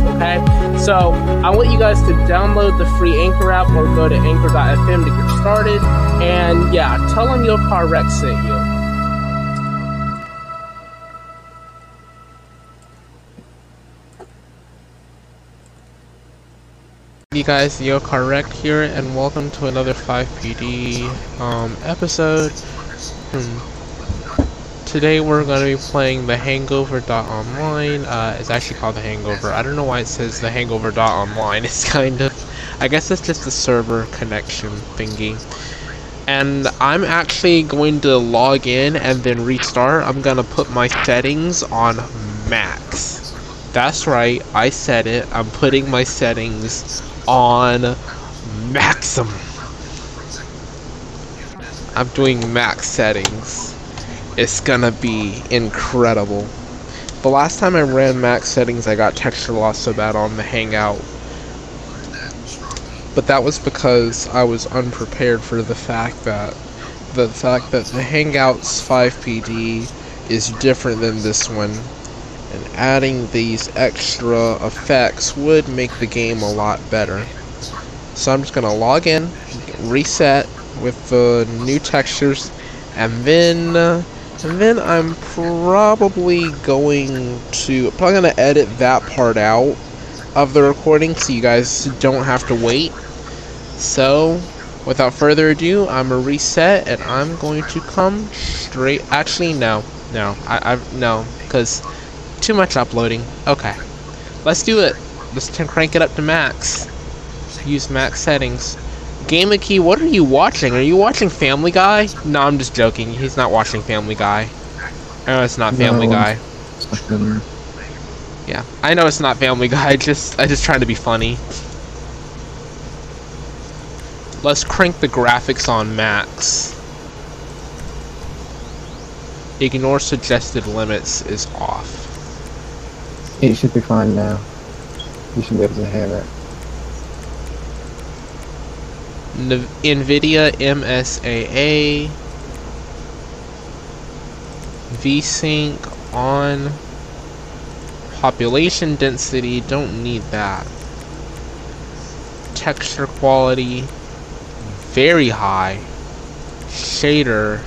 okay? So, I want you guys to download the free Anchor app or go to anchor.fm to get started, and yeah, tell them YoCarWrecked sent you. you guys, YoCarWrecked here, and welcome to another FivePD um, episode. Hmm. Today we're going to be playing the Hangover Hangover.online. Uh, it's actually called the Hangover. I don't know why it says the Hangover.online. It's kind of, I guess it's just the server connection thingy. And I'm actually going to log in and then restart. I'm going to put my settings on max. That's right, I said it. I'm putting my settings on maximum. I'm doing max settings. It's gonna be incredible. The last time I ran max settings, I got texture loss so bad on the Hangout. But that was because I was unprepared for the fact that the fact that the Hangouts FivePD is different than this one and adding these extra effects would make the game a lot better. So I'm just going to log in, reset with the new textures, and then and then I'm probably going to probably going to edit that part out of the recording so you guys don't have to wait. So, without further ado, I'm gonna reset and I'm going to come straight. Actually, no, no, I, I no, because too much uploading. Okay. Let's do it. Let's crank it up to max. Use max settings. Key, what are you watching? Are you watching Family Guy? No, I'm just joking. He's not watching Family Guy. I know it's not Family no, Guy. Yeah, I know it's not Family Guy. Just, I just trying to be funny. Let's crank the graphics on max. Ignore suggested limits is off. It should be fine now. You should be able to hear it. NVIDIA MSAA VSync on population density don't need that texture quality very high shader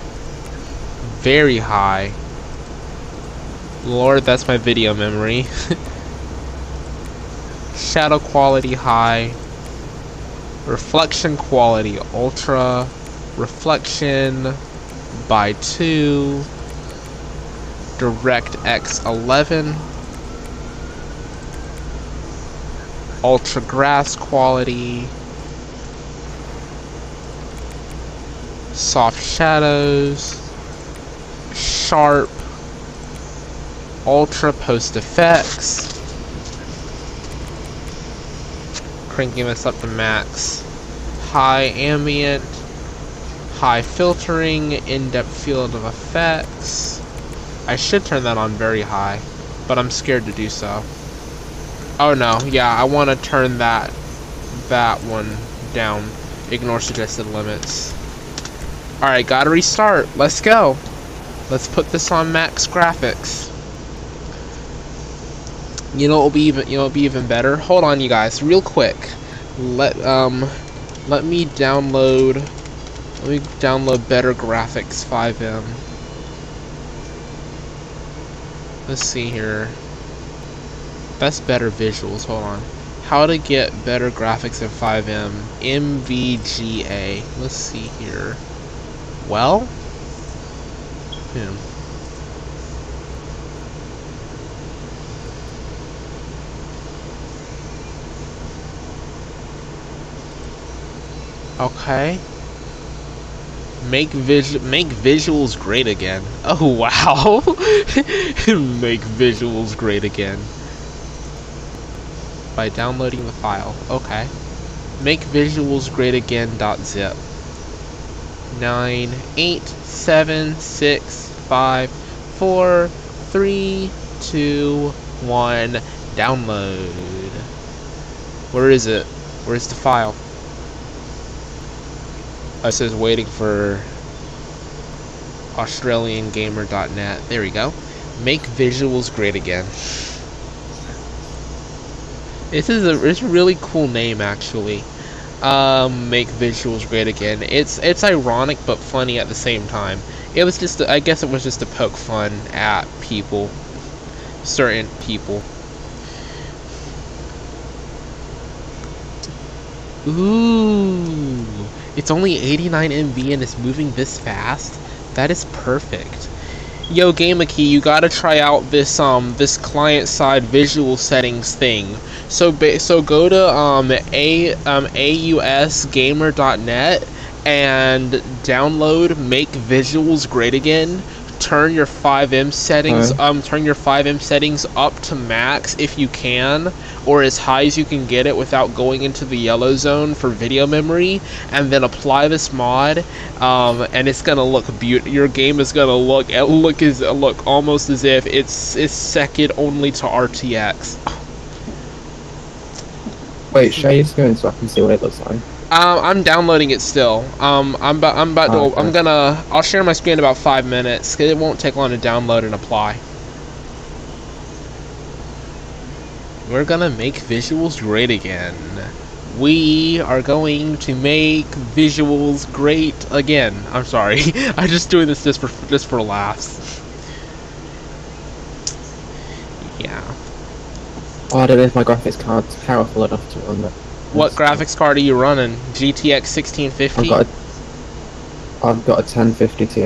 very high Lord, that's my video memory. Shadow quality high. Reflection quality ultra. Reflection by 2. DirectX 11. Ultra grass quality. Soft shadows. Sharp ultra post effects. Cranking this up to max. High ambient, high filtering, in-depth field of effects. I should turn that on very high, but I'm scared to do so. Oh no, yeah, I want to turn that that one down. Ignore suggested limits. Alright, gotta restart. Let's go. Let's put this on max graphics. You know it'll be even you know it'll be even better. Hold on you guys, real quick. Let um let me download let me download better graphics FiveM. Let's see here. That's better visuals, hold on. How to get better graphics in FiveM. MVGA. Let's see here. Well? Hmm. Okay. Make vis make visuals great again. Oh wow. make visuals great again. By downloading the file. Okay. Make visuals great again zip. Nine, eight, seven, six, five, four, three, two, one. Download. Where is it? Where's the file? It says waiting for AustralianGamer.net. There we go. Make visuals great again. This is a, it's a really cool name, actually. Um, make visuals great again. It's it's ironic but funny at the same time. It was just, I guess it was just to poke fun at people, certain people. Ooh. It's only 89 MB and it's moving this fast. That is perfect. Yo, Gameiki, you gotta try out this um this client side visual settings thing. So so go to um a um ausgamer.net and download Make Visuals Great Again turn your FiveM settings Alright. um turn your FiveM settings up to max if you can or as high as you can get it without going into the yellow zone for video memory and then apply this mod um, and it's gonna look beautiful your game is gonna look look as look almost as if it's it's second only to RTX Wait, share your screen so I can see what it looks like. Um, I'm downloading it still. Um, I'm about, I'm about Oh, to, okay. I'm gonna, I'll share my screen in about five minutes. 'cause it won't take long to download and apply. We're gonna make visuals great again. We are going to make visuals great again. I'm sorry. I'm just doing this just for, just for laughs. Yeah. Oh, I don't know if my graphics card's powerful enough to run that. What graphics card are you running? GTX 1650? I've got a, I've got a 1050 Ti.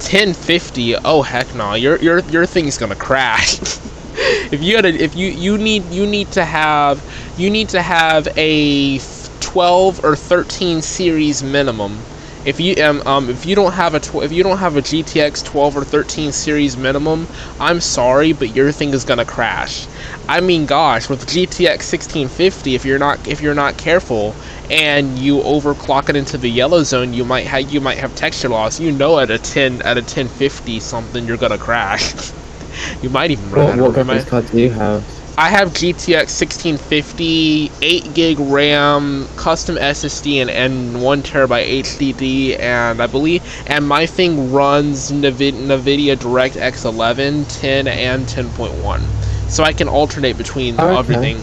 1050 oh heck no your your your thing's gonna crash if you had a if you you need you need to have you need to have a 12 or 13 series minimum if you um, um if you don't have a tw- if you don't have a GTX 12 or 13 series minimum I'm sorry but your thing is gonna crash I mean gosh with GTX 1650 if you're not if you're not careful and you overclock it into the yellow zone, you might have you might have texture loss. You know at a 10 at a 1050 something you're gonna crash. you might even run What, out what graphics card do you have? I have GTX 1650, 8 gig RAM, custom SSD, and, and 1 terabyte HDD, and I believe, and my thing runs Nvidia, NVIDIA DirectX 11, 10, and 10.1, so I can alternate between Okay. everything.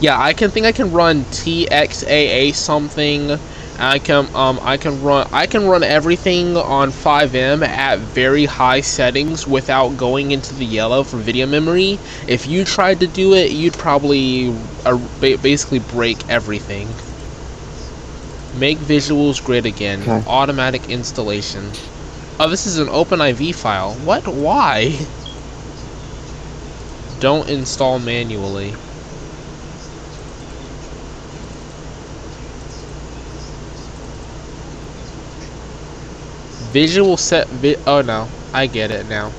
Yeah, I can think I can run TXAA something. I can um I can run I can run everything on FiveM at very high settings without going into the yellow for video memory. If you tried to do it, you'd probably uh, basically break everything. Make visuals great again. Okay. Automatic installation. Oh, this is an OpenIV file. What? Why? Don't install manually. Visual set vi- oh no, I get it now.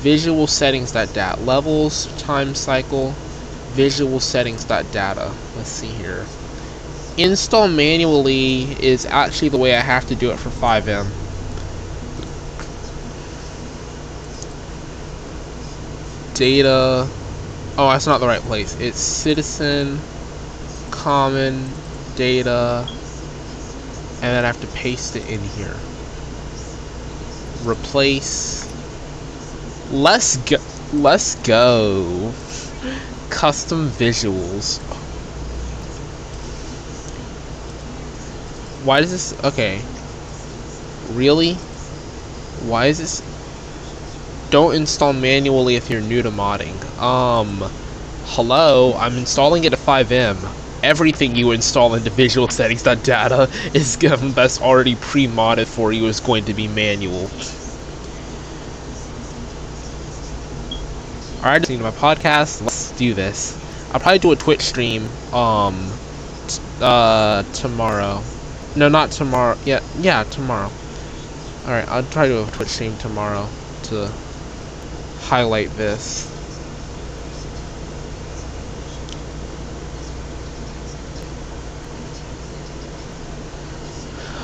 visual settings data. Levels time cycle visual settings data. Let's see here. Install manually is actually the way I have to do it for FiveM. data oh that's not the right place. It's citizen common data and then I have to paste it in here replace let's go let's go custom visuals. Why does this okay. Really? Why is this don't install manually if you're new to modding. Um hello I'm installing it to FiveM everything you install into visual settings.data is that's already pre-modded for you is going to be manual. Alright, listening to my podcast, let's do this. I'll probably do a Twitch stream, um, uh, tomorrow. No, not tomorrow. Yeah, yeah, tomorrow. Alright, I'll try to do a Twitch stream tomorrow to highlight this.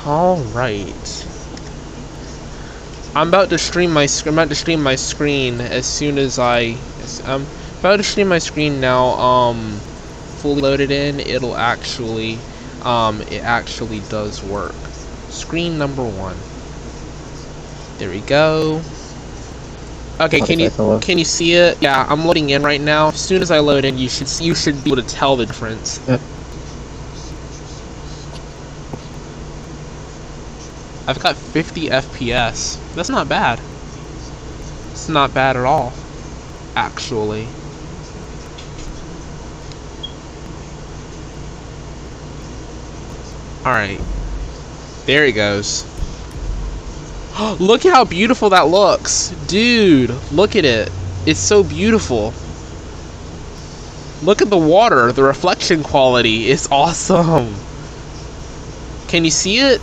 All right. I'm about to stream my I'm about to stream my screen as soon as I I'm about to stream my screen now. Um, fully loaded in. It'll actually um it actually does work. Screen number one. There we go. Okay, can you can you see it? Yeah, I'm loading in right now. As soon as I load in, you should you should be able to tell the difference. Yep. I've got 50 FPS. That's not bad. It's not bad at all, actually. Alright. There he goes. look how beautiful that looks. Dude, look at it. It's so beautiful. Look at the water. The reflection quality is awesome. Can you see it?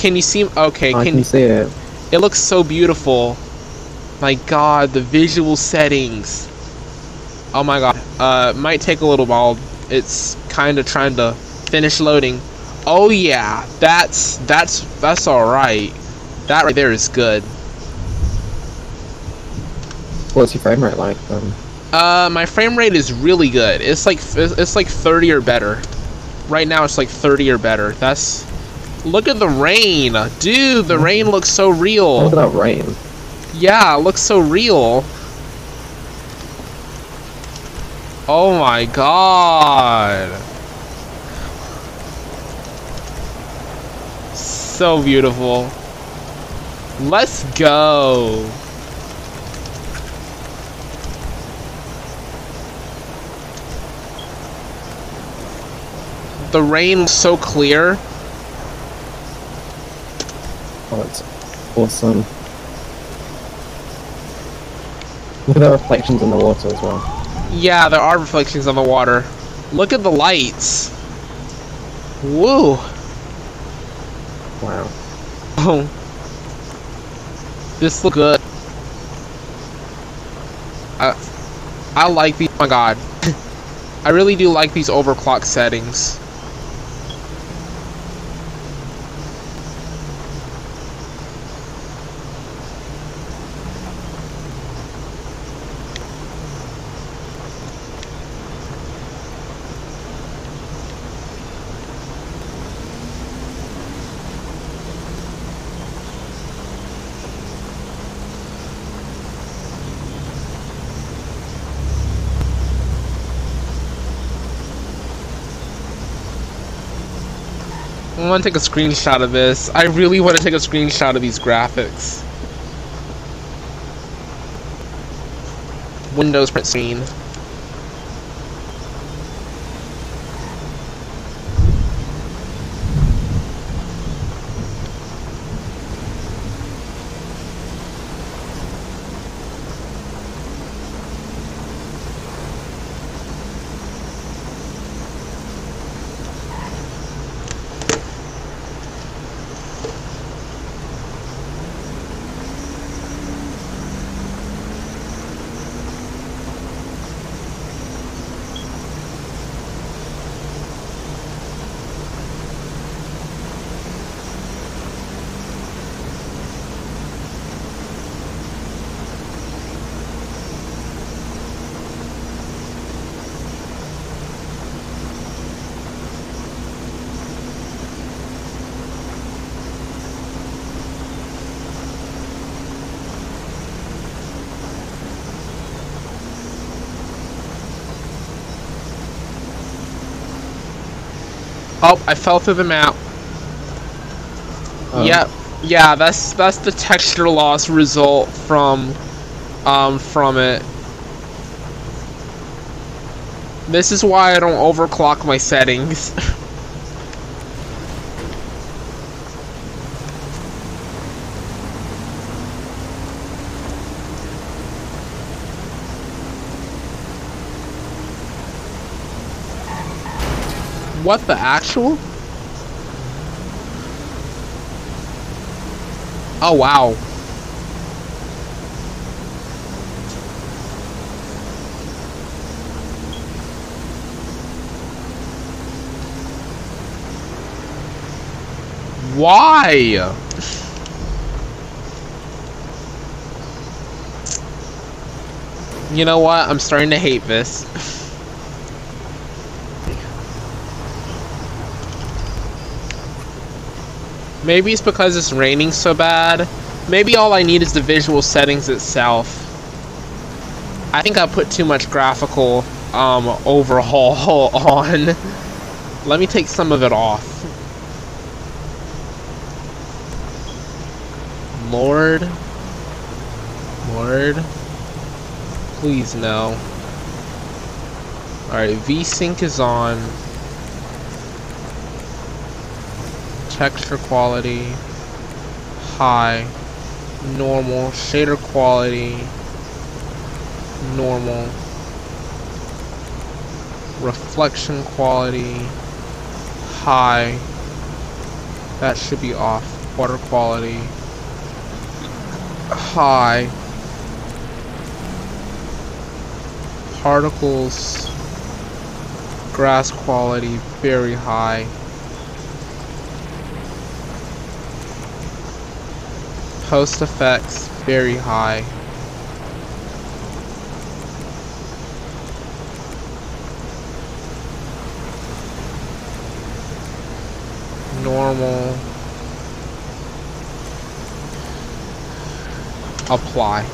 Can you see? Okay, I can, can see it. It looks so beautiful. My God, the visual settings. Oh my God. Uh, might take a little while. It's kind of trying to finish loading. Oh yeah, that's that's that's all right. That right there is good. What's your frame rate like? Um, uh, my frame rate is really good. It's like it's like 30 or better. Right now, it's like 30 or better. That's Look at the rain. Dude, the rain looks so real. Look at that rain. Yeah, it looks so real. Oh my god. So beautiful. Let's go. The rain's so clear. Oh, it's awesome. Look at the reflections in the water as well. Yeah, there are reflections on the water. Look at the lights. Woo. Wow. Oh. This looks good. I, I like these. Oh my god. I really do like these overclock settings. Want to take a screenshot of this. I really want to take a screenshot of these graphics. Windows print screen. Oh, I fell through the map. Oh. Yep. Yeah, that's that's the texture loss result from um from it. This is why I don't overclock my settings. what the actual? Oh wow. Why? You know what? I'm starting to hate this. Maybe it's because it's raining so bad. Maybe all I need is the visual settings itself. I think I put too much graphical um, overhaul on. Let me take some of it off. Lord. Lord. Please no. Alright, VSync is on. Texture quality. High. Normal. Shader quality. Normal. Reflection quality. High. That should be off. Water quality high particles grass quality very high post effects very high normal apply.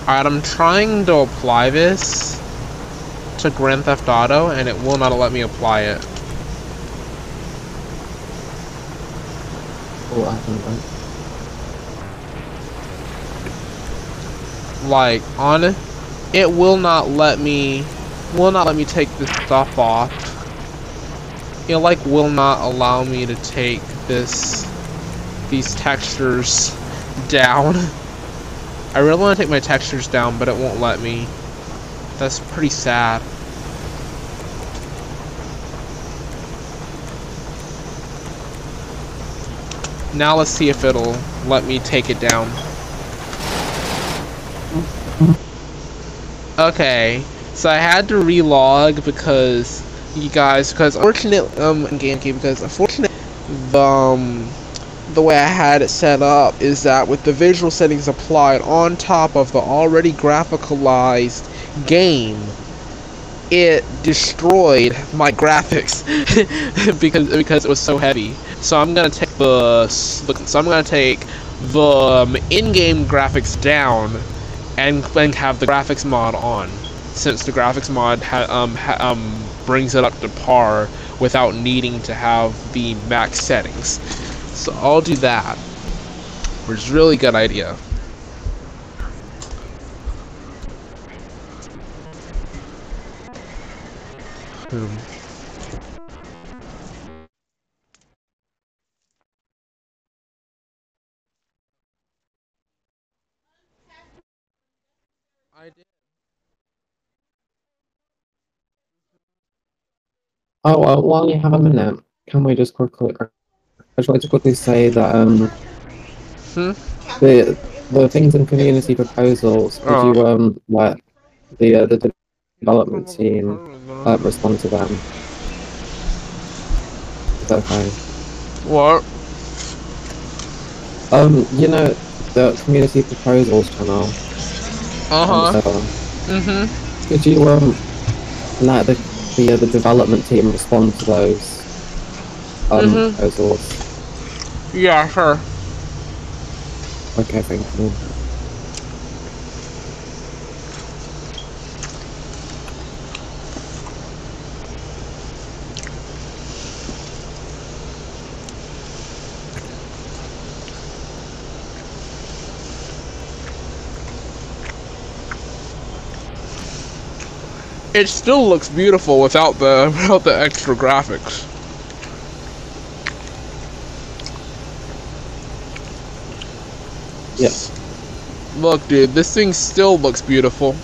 Alright, I'm trying to apply this to Grand Theft Auto, and it will not let me apply it. What happened, right? Like, on it, it will not let me, will not let me take this stuff off it like will not allow me to take this these textures down. I really want to take my textures down, but it won't let me. That's pretty sad. Now let's see if it'll let me take it down. Okay, so I had to relog because you guys because unfortunately um in Gameiki because unfortunately the um, the way I had it set up is that with the visual settings applied on top of the already graphicalized game it destroyed my graphics because because it was so heavy so I'm gonna take the so I'm gonna take the um, in-game graphics down and, and have the graphics mod on since the graphics mod ha, um, ha, um, brings it up to par without needing to have the max settings. So I'll do that, which is a really good idea. Hmm. Oh, well, while you have a minute, can we just quickly... I just wanted to quickly say that um, Hmm? the the things in community proposals, could Oh. you um let the uh, the development team uh, respond to them? Is that okay? What? Um, you know the community proposals channel. Uh-huh. Mm-hmm. Could you um let the the, uh, the development team respond to those um Mhm. proposals? Yeah, sure. Okay, thank you. It still looks beautiful without the without the extra graphics. Yes. Look, dude, this thing still looks beautiful.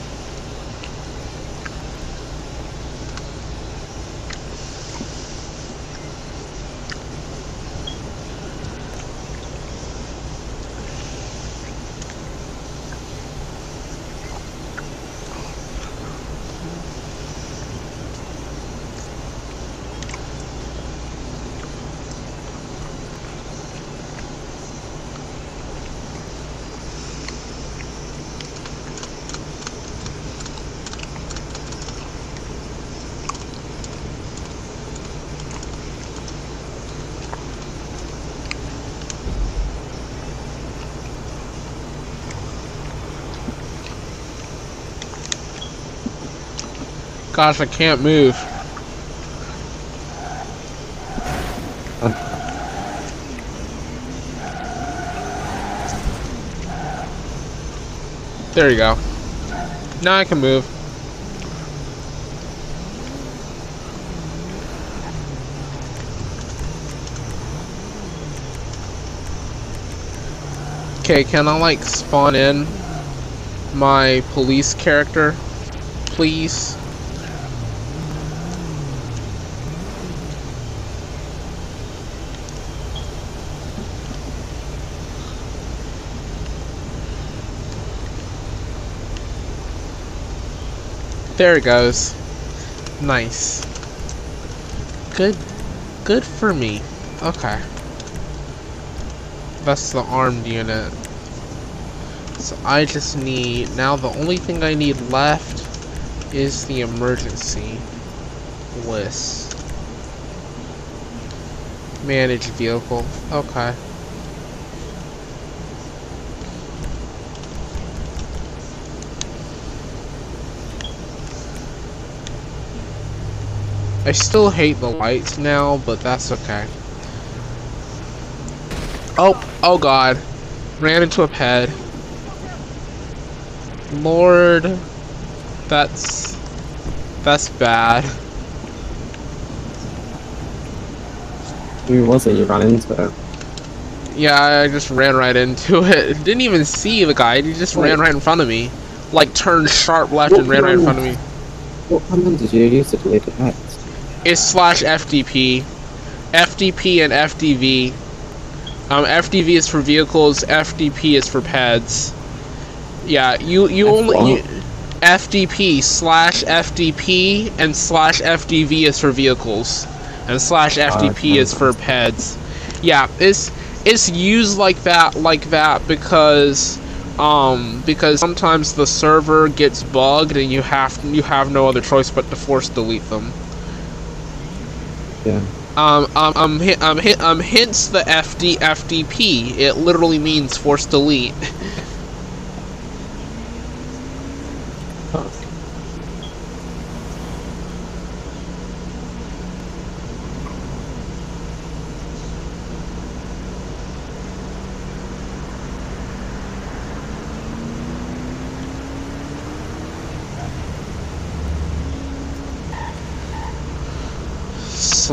Gosh, I can't move. There you go. Now I can move. Okay, can I like spawn in my police character, please? There it goes. Nice. Good. Good for me. Okay. That's the armed unit. So I just need... Now the only thing I need left is the emergency list. Manage vehicle. Okay. I still hate the lights now, but that's okay. Oh, oh god. Ran into a ped. Lord. That's... That's bad. Who was it you ran into? Yeah, I just ran right into it. Didn't even see the guy, he just Wait. ran right in front of me. Like, turned sharp left what and ran right in front of me. What command did you use to delete the ped? Is slash FDP. FDP and FDV. Um, FDV is for vehicles. FDP is for peds. Yeah, you you F only you, FDP slash FDP and slash FDV is for vehicles, and slash FDP is for peds. Yeah, it's it's used like that like that because um because sometimes the server gets bugged and you have you have no other choice but to force delete them. Yeah. Um, um, um, um, um, hence the FD, FDP. It literally means force delete.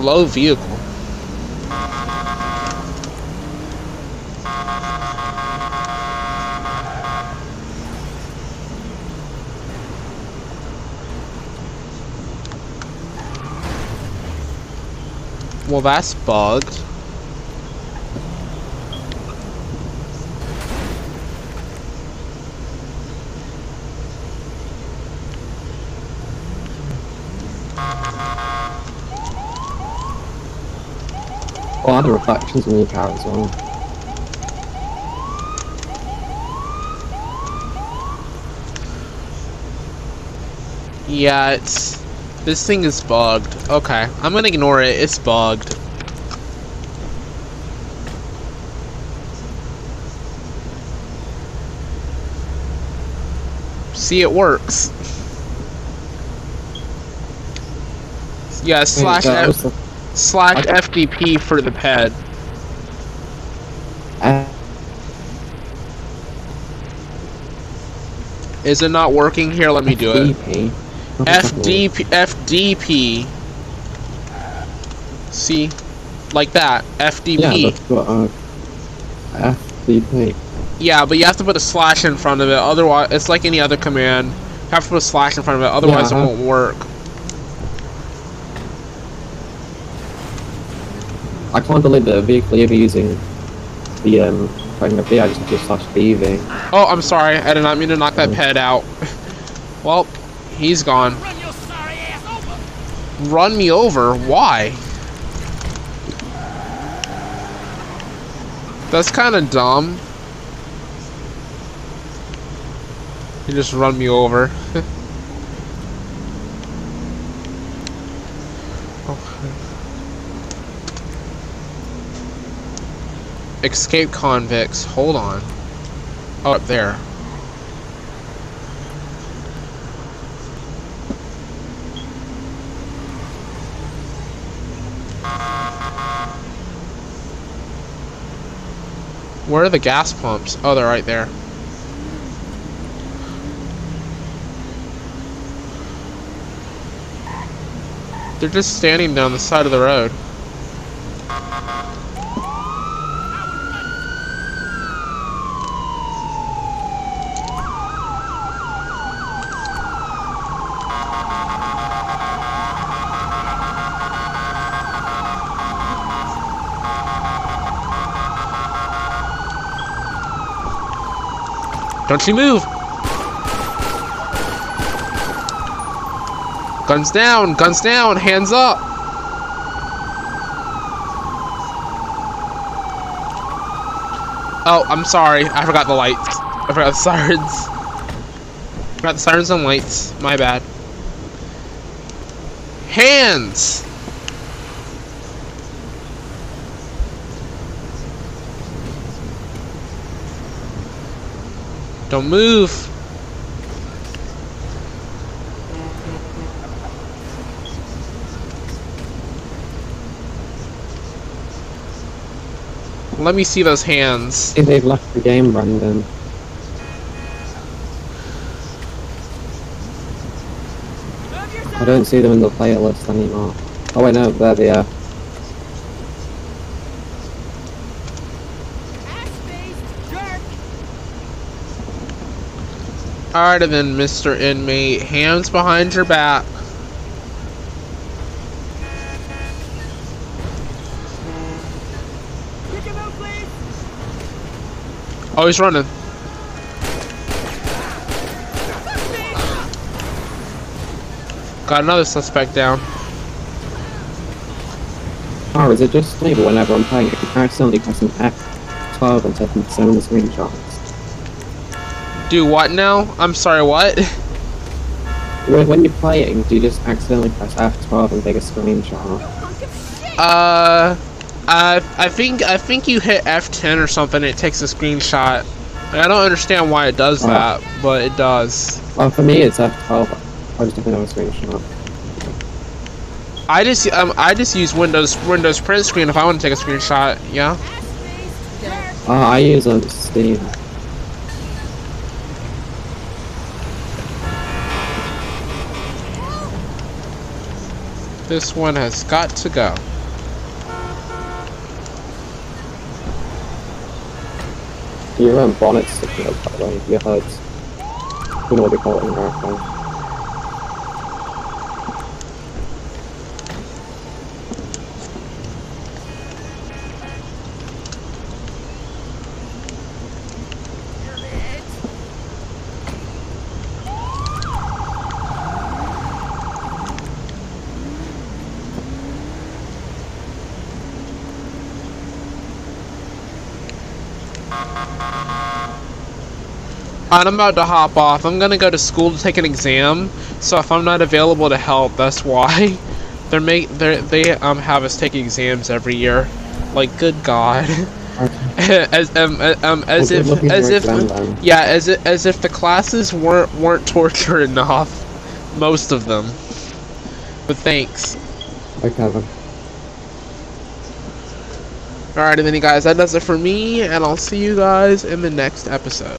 Slow vehicle. Well, that's bugged. Oh, the reflections in your car as well? Yeah, it's... This thing is bugged. Okay, I'm gonna ignore it. It's bugged. See, it works. Yeah, slash slash FDP for the ped. Is it not working here? Let me do it. FDP, FDP. See? Like that. FDP. Yeah, that's what uh, FDP. Yeah, but you have to put a slash in front of it. Otherwise, it's like any other command. You have to put a slash in front of it. Otherwise, Yeah, it won't work. I can't believe that a vehicle you're using the um putting a V, I just just slash BV. Oh, I'm sorry. I did not mean to knock that ped out. well, he's gone. Run your sorry ass over! Run me over? Why? That's kind of dumb. You just run me over. Escape convicts. Hold on. Oh, up there. Where are the gas pumps? Oh, they're right there. They're just standing down the side of the road. Don't you move! Guns down! Guns down! Hands up! Oh, I'm sorry. I forgot the lights. I forgot the sirens. Forgot the sirens and lights. My bad. Hands! Don't move! Let me see those hands. See, they've left the game. Move! I don't see them in the player list anymore. Oh wait, no, there they are. Alright then, Mr. Inmate. Hands behind your back. You can move, please! Oh, he's running. Got another suspect down. Or is it just me, but whenever I'm playing, if you accidentally press an F12 and taking so many screenshots. Do what now? I'm sorry, what? When, when you're playing, do you just accidentally press F12 and take a screenshot? Hunk of shit! Uh, I I think I think you hit F10 or something. It takes a screenshot. I don't understand why it does Oh. that, but it does. Well, for me, it's F12. I just don't know a screenshot. I just um I just use Windows Windows print screen if I want to take a screenshot. Yeah. Uh, I use a Steam. This one has got to go. Your um, bonnet's sticking up, by the way. Your hoods. Don't know what they call it in America. I'm about to hop off. I'm gonna go to school to take an exam. So if I'm not available to help, that's why. They're make they they um have us take exams every year. Like good God. As um uh, um as if good luck in as if exam, yeah as if, as if the classes weren't weren't torture enough. Most of them. But thanks. Bye, Kevin. Alright, and then, you guys, that does it for me, and I'll see you guys in the next episode.